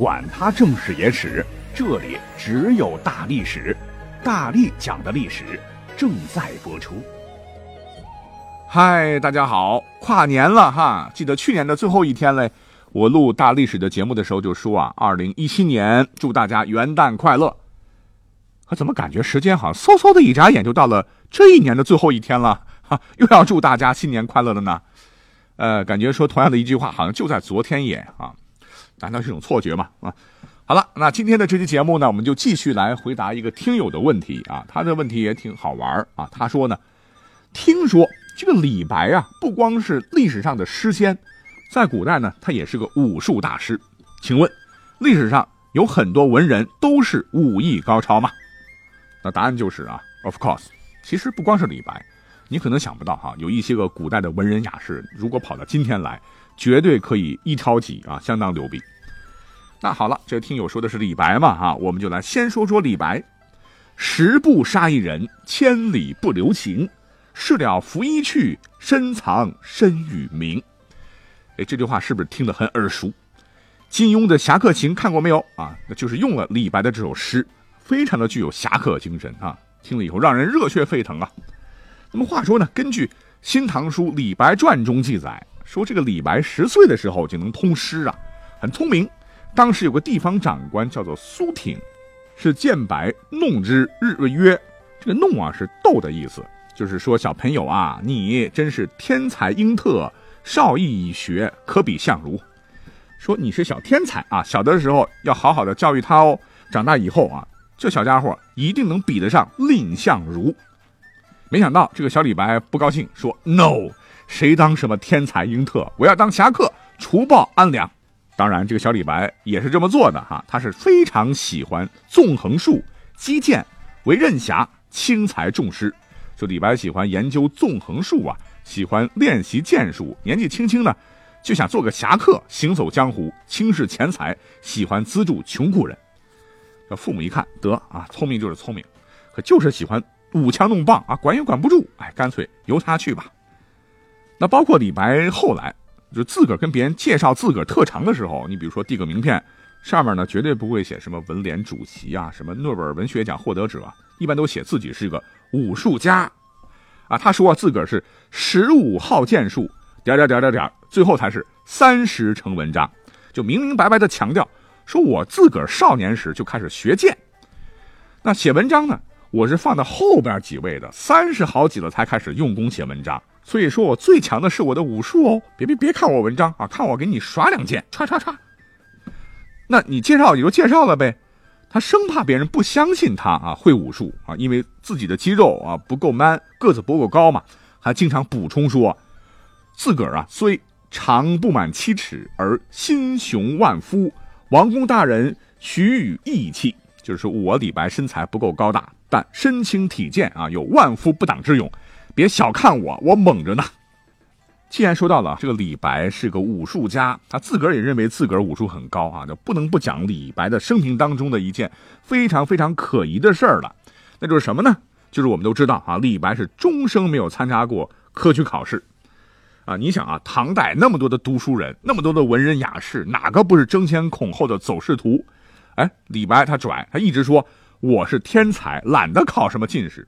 管他正史野史。这里只有大历史，大力讲的历史正在播出。嗨，大家好，跨年了哈！记得去年的最后一天嘞，我录大历史的节目的时候就说啊，二零一七年祝大家元旦快乐。可怎么感觉时间好像嗖嗖的一眨眼就到了这一年的最后一天了？哈，又要祝大家新年快乐了呢？呃，感觉说同样的一句话，好像就在昨天也啊，难道是一种错觉吗？啊？好了，那今天的这期节目呢，我们就继续来回答一个听友的问题啊。他的问题也挺好玩啊。他说呢，听说这个李白啊，不光是历史上的诗仙，在古代呢，他也是个武术大师。请问，历史上有很多文人都是武艺高超吗？那答案就是啊，of course。其实不光是李白，你可能想不到哈，有一些个古代的文人雅士，如果跑到今天来，绝对可以一挑几啊，相当牛逼。那好了，这听友说的是李白嘛？哈，我们就来先说说李白。十步杀一人，千里不留情。事了拂衣去，深藏身与名。哎，这句话是不是听得很耳熟？金庸的《侠客行》看过没有啊？那就是用了李白的这首诗，非常的具有侠客精神啊！听了以后让人热血沸腾啊！那么话说呢，根据《新唐书·李白传》中记载，说这个李白十岁的时候就能通诗啊，很聪明。当时有个地方长官叫做苏挺，是见白弄之，日曰：“这个弄啊是逗的意思，就是说小朋友啊，你真是天才英特，少亦已学，可比相如。说你是小天才啊，小的时候要好好的教育他哦，长大以后啊，这小家伙一定能比得上蔺相如。没想到这个小李白不高兴，说：‘No，谁当什么天才英特？我要当侠客，除暴安良。’”当然，这个小李白也是这么做的哈，他是非常喜欢纵横术、击剑，为任侠，轻财重诗。就李白喜欢研究纵横术啊，喜欢练习剑术，年纪轻轻呢，就想做个侠客，行走江湖，轻视钱财，喜欢资助穷苦人。这父母一看，得啊，聪明就是聪明，可就是喜欢舞枪弄棒啊，管也管不住，哎，干脆由他去吧。那包括李白后来。就自个儿跟别人介绍自个儿特长的时候，你比如说递个名片，上面呢绝对不会写什么文联主席啊，什么诺贝尔文学奖获得者，一般都写自己是个武术家，啊，他说自个儿是十五号剑术，点点点点点，最后才是三十成文章，就明明白白的强调，说我自个儿少年时就开始学剑，那写文章呢，我是放到后边几位的，三十好几了才开始用功写文章。所以说我最强的是我的武术哦，别别别看我文章啊，看我给你耍两剑，唰唰唰。那你介绍也就介绍了呗，他生怕别人不相信他啊会武术啊，因为自己的肌肉啊不够 man，个子不够高嘛，还经常补充说，自个儿啊虽长不满七尺而心雄万夫，王公大人许予义气，就是说我李白身材不够高大，但身轻体健啊，有万夫不挡之勇。别小看我，我猛着呢。既然说到了这个李白是个武术家，他自个儿也认为自个儿武术很高啊，就不能不讲李白的生平当中的一件非常非常可疑的事儿了。那就是什么呢？就是我们都知道啊，李白是终生没有参加过科举考试啊。你想啊，唐代那么多的读书人，那么多的文人雅士，哪个不是争先恐后的走仕途？哎，李白他拽，他一直说我是天才，懒得考什么进士。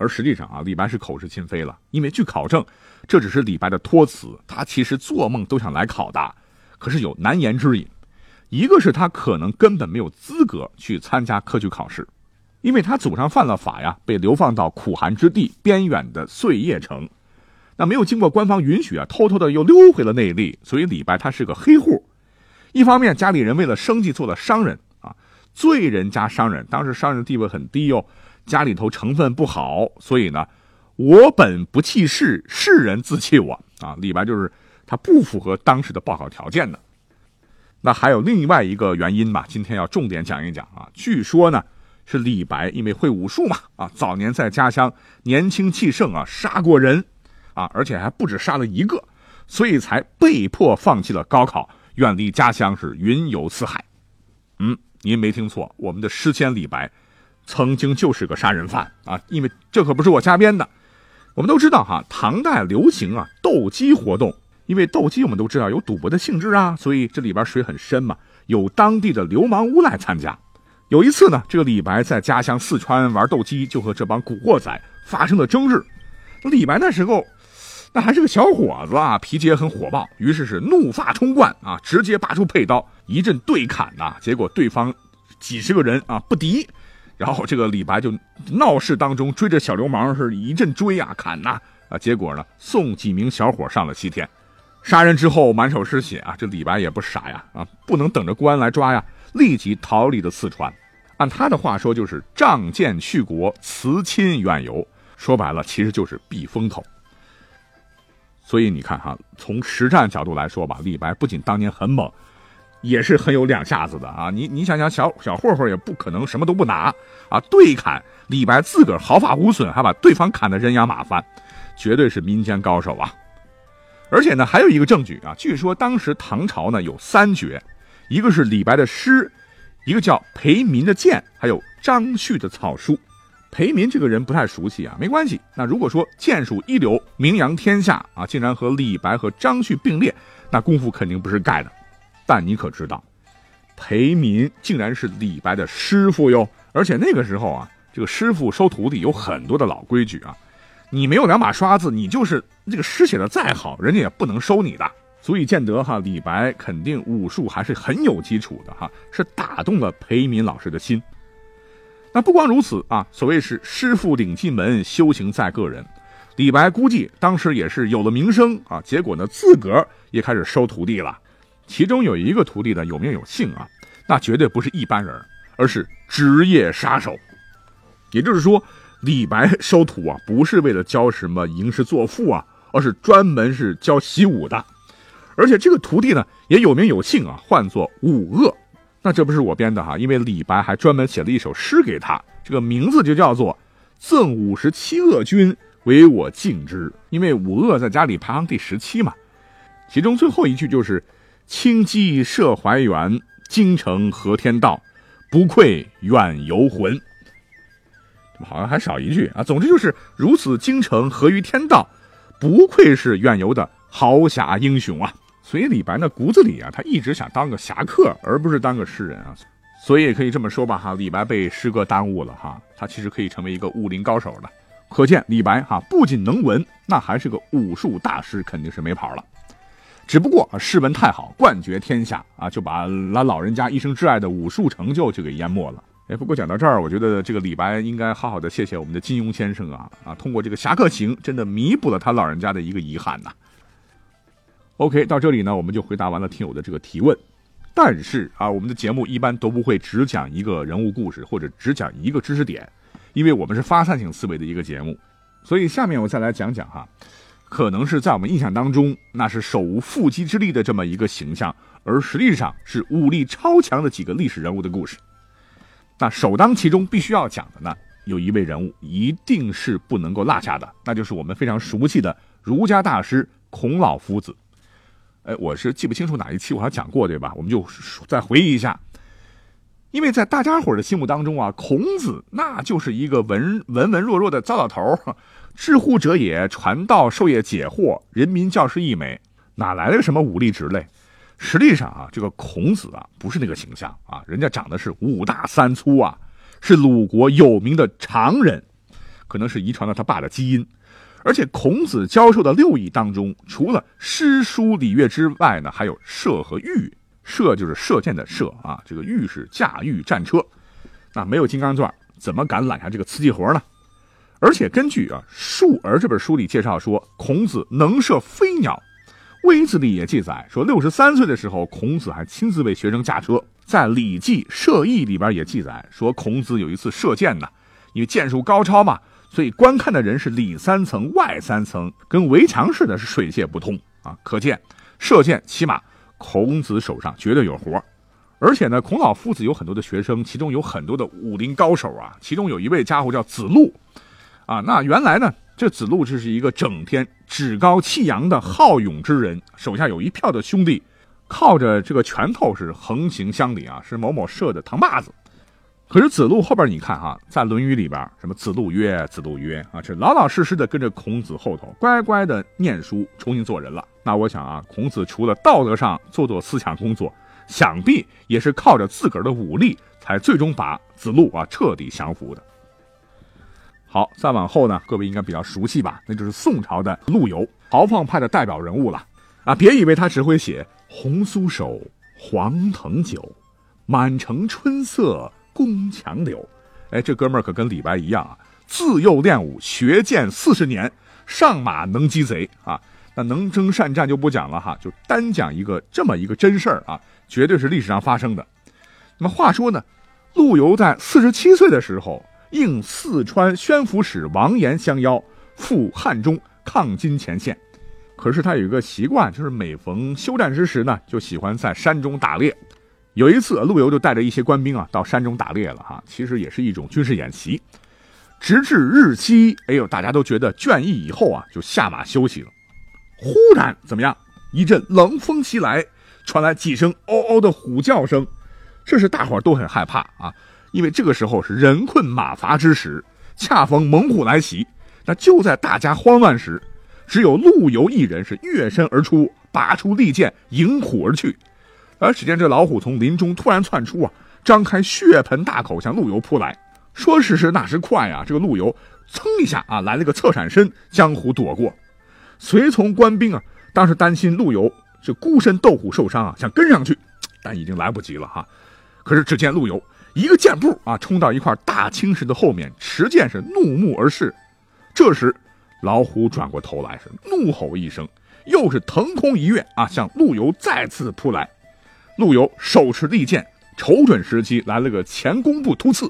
而实际上啊，李白是口是心非了，因为据考证，这只是李白的托词，他其实做梦都想来考的，可是有难言之隐。一个是他可能根本没有资格去参加科举考试，因为他祖上犯了法呀，被流放到苦寒之地边远的碎叶城，那没有经过官方允许啊，偷偷的又溜回了内地，所以李白他是个黑户。一方面家里人为了生计做了商人啊，罪人加商人，当时商人地位很低哟。家里头成分不好，所以呢，我本不弃世，世人自弃我啊。李白就是他不符合当时的报考条件的。那还有另外一个原因吧，今天要重点讲一讲啊。据说呢，是李白因为会武术嘛，啊，早年在家乡年轻气盛啊，杀过人，啊，而且还不止杀了一个，所以才被迫放弃了高考，远离家乡，是云游四海。嗯，您没听错，我们的诗仙李白，曾经就是个杀人犯啊，因为这可不是我瞎编的。我们都知道哈，唐代流行啊斗鸡活动，因为斗鸡我们都知道有赌博的性质啊，所以这里边水很深嘛，有当地的流氓无赖参加。有一次呢，这个李白在家乡四川玩斗鸡，就和这帮古惑仔发生了争执。李白那时候那还是个小伙子啊，脾气也很火爆，于是是怒发冲冠啊，直接拔出佩刀一阵对砍呐。结果对方几十个人啊不敌，然后这个李白就闹事当中追着小流氓是一阵追啊砍呐啊，结果呢送几名小伙上了西天。杀人之后满手是血啊，这李白也不傻呀啊，不能等着公安来抓呀，立即逃离了四川。按他的话说，就是仗剑去国，辞亲远游。说白了，其实就是避风头。所以你看哈，从实战角度来说吧，李白不仅当年很猛，也是很有两下子的啊。你你想想，小小混混也不可能什么都不拿啊，对砍李白自个儿毫发无损，还把对方砍得人仰马翻，绝对是民间高手啊。而且呢，还有一个证据啊，据说当时唐朝呢有三绝，一个是李白的诗。一个叫裴民的剑，还有张旭的草书。裴民这个人不太熟悉啊，没关系。那如果说剑术一流，名扬天下啊，竟然和李白和张旭并列，那功夫肯定不是盖的。但你可知道，裴民竟然是李白的师傅哟！而且那个时候啊，这个师傅收徒弟有很多的老规矩啊，你没有两把刷子，你就是这个诗写的再好，人家也不能收你的。足以见得哈，李白肯定武术还是很有基础的哈，是打动了裴民老师的心。那不光如此啊，所谓是师傅领进门，修行在个人。李白估计当时也是有了名声啊，结果呢自个儿也开始收徒弟了。其中有一个徒弟呢有名有姓啊，那绝对不是一般人，而是职业杀手。也就是说，李白收徒啊，不是为了教什么吟诗作赋啊，而是专门是教习武的。而且这个徒弟呢也有名有姓啊，唤作武恶。那这不是我编的哈，因为李白还专门写了一首诗给他，这个名字就叫做《赠五十七恶君，唯我敬之》。因为武恶在家里排行第十七嘛，其中最后一句就是“轻骑射怀远，京城和天道，不愧远游魂”。好像还少一句啊。总之就是如此京城合于天道，不愧是远游的豪侠英雄啊。所以李白呢骨子里啊，他一直想当个侠客，而不是当个诗人啊。所以也可以这么说吧，哈，李白被诗歌耽误了哈，他其实可以成为一个武林高手的。可见李白哈不仅能文，那还是个武术大师，肯定是没跑了。只不过诗文太好，冠绝天下啊，就把他老人家一生挚爱的武术成就就给淹没了。哎，不过讲到这儿，我觉得这个李白应该好好的谢谢我们的金庸先生啊啊，通过这个侠客行，真的弥补了他老人家的一个遗憾呐。OK，到这里呢，我们就回答完了听友的这个提问。但是啊，我们的节目一般都不会只讲一个人物故事，或者只讲一个知识点，因为我们是发散性思维的一个节目。所以下面我再来讲讲哈，可能是在我们印象当中那是手无缚鸡之力的这么一个形象，而实际上是武力超强的几个历史人物的故事。那首当其冲必须要讲的呢，有一位人物一定是不能够落下的，那就是我们非常熟悉的儒家大师孔老夫子。哎，我是记不清楚哪一期我还讲过，对吧？我们就再回忆一下，因为在大家伙的心目当中啊，孔子那就是一个文文文弱弱的糟老头知乎者也，传道授业解惑，人民教师一枚，哪来的什么武力值嘞？实际上啊，这个孔子啊，不是那个形象啊，人家长得是五大三粗啊，是鲁国有名的常人，可能是遗传了他爸的基因。而且孔子教授的六艺当中，除了诗书礼乐之外呢，还有射和御。射就是射箭的射啊，这个御是驾驭战车。那没有金刚钻，怎么敢揽下这个瓷器活呢？而且根据啊《述而》这本书里介绍说，孔子能射飞鸟。《微子》里也记载说，六十三岁的时候，孔子还亲自为学生驾车。在《礼记·射艺》里边也记载说，孔子有一次射箭呢，因为箭术高超嘛。所以观看的人是里三层外三层，跟围墙似的，是水泄不通啊！可见射箭起码孔子手上绝对有活而且呢，孔老夫子有很多的学生，其中有很多的武林高手啊。其中有一位家伙叫子路，啊，那原来呢，这子路这是一个整天趾高气扬的好勇之人，手下有一票的兄弟，靠着这个拳头是横行乡里啊，是某某社的扛把子。可是子路后边你看哈，在《论语》里边，什么子路曰，子路曰啊，这老老实实的跟着孔子后头，乖乖的念书，重新做人了。那我想啊，孔子除了道德上做做思想工作。想必也是靠着自个儿的武力，才最终把子路啊彻底降服的。好，再往后呢，各位应该比较熟悉吧？那就是宋朝的陆游，豪放派的代表人物了啊！别以为他只会写“红酥手，黄藤酒，满城春色宫墙柳”。哎，这哥们儿可跟李白一样啊，自幼练武，学剑四十年，上马能击贼啊！那能征善战就不讲了哈，就单讲一个这么一个真事儿啊。绝对是历史上发生的。那么话说呢，陆游在四十七岁的时候，应四川宣抚使王延相邀，赴汉中抗金前线。可是他有一个习惯，就是每逢休战之时呢，就喜欢在山中打猎。有一次，陆游就带着一些官兵啊，到山中打猎了哈。其实也是一种军事演习。直至日期，哎呦，大家都觉得倦意以后啊，就下马休息了。忽然怎么样？一阵冷风袭来。传来几声嗷嗷的虎叫声，这是大伙都很害怕啊，因为这个时候是人困马乏之时，恰逢猛虎来袭。那就在大家慌乱时，只有陆游一人是跃身而出，拔出利剑迎虎而去。而只见这老虎从林中突然窜出啊，张开血盆大口向陆游扑来。说时迟，那时快啊，这个陆游噌一下啊来了个侧闪身，将虎躲过。随从官兵啊，当时担心陆游。是孤身斗虎受伤啊，想跟上去，但已经来不及了哈。可是只见陆游一个箭步啊，冲到一块大青石的后面，持剑是怒目而视。这时老虎转过头来，是怒吼一声，又是腾空一跃啊，向陆游再次扑来。陆游手持利剑，瞅准时机来了个前弓步突刺，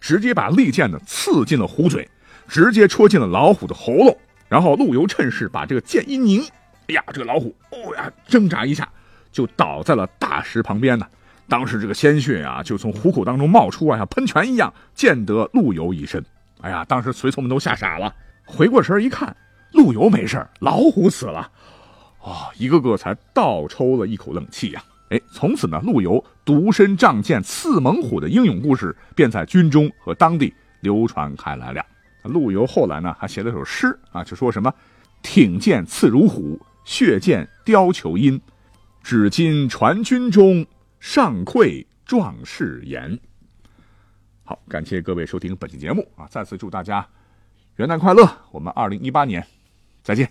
直接把利剑呢刺进了虎嘴，直接戳进了老虎的喉咙。然后陆游趁势把这个剑一拧。哎呀，这个老虎，哦呀，挣扎一下就倒在了大石旁边呢。当时这个鲜血啊，就从虎口当中冒出啊，像喷泉一样溅得陆游一身。哎呀，当时随从们都吓傻了，回过神一看，陆游没事老虎死了。哦，一个个才倒抽了一口冷气呀。哎，从此呢，陆游独身仗剑刺猛虎的英勇故事便在军中和当地流传开来了。陆游后来呢，还写了首诗啊，就说什么挺剑刺如虎。血溅貂裘阴，只今传军中，尚愧壮士言。好，感谢各位收听本期节目啊！再次祝大家元旦快乐！我们二零一八年再见。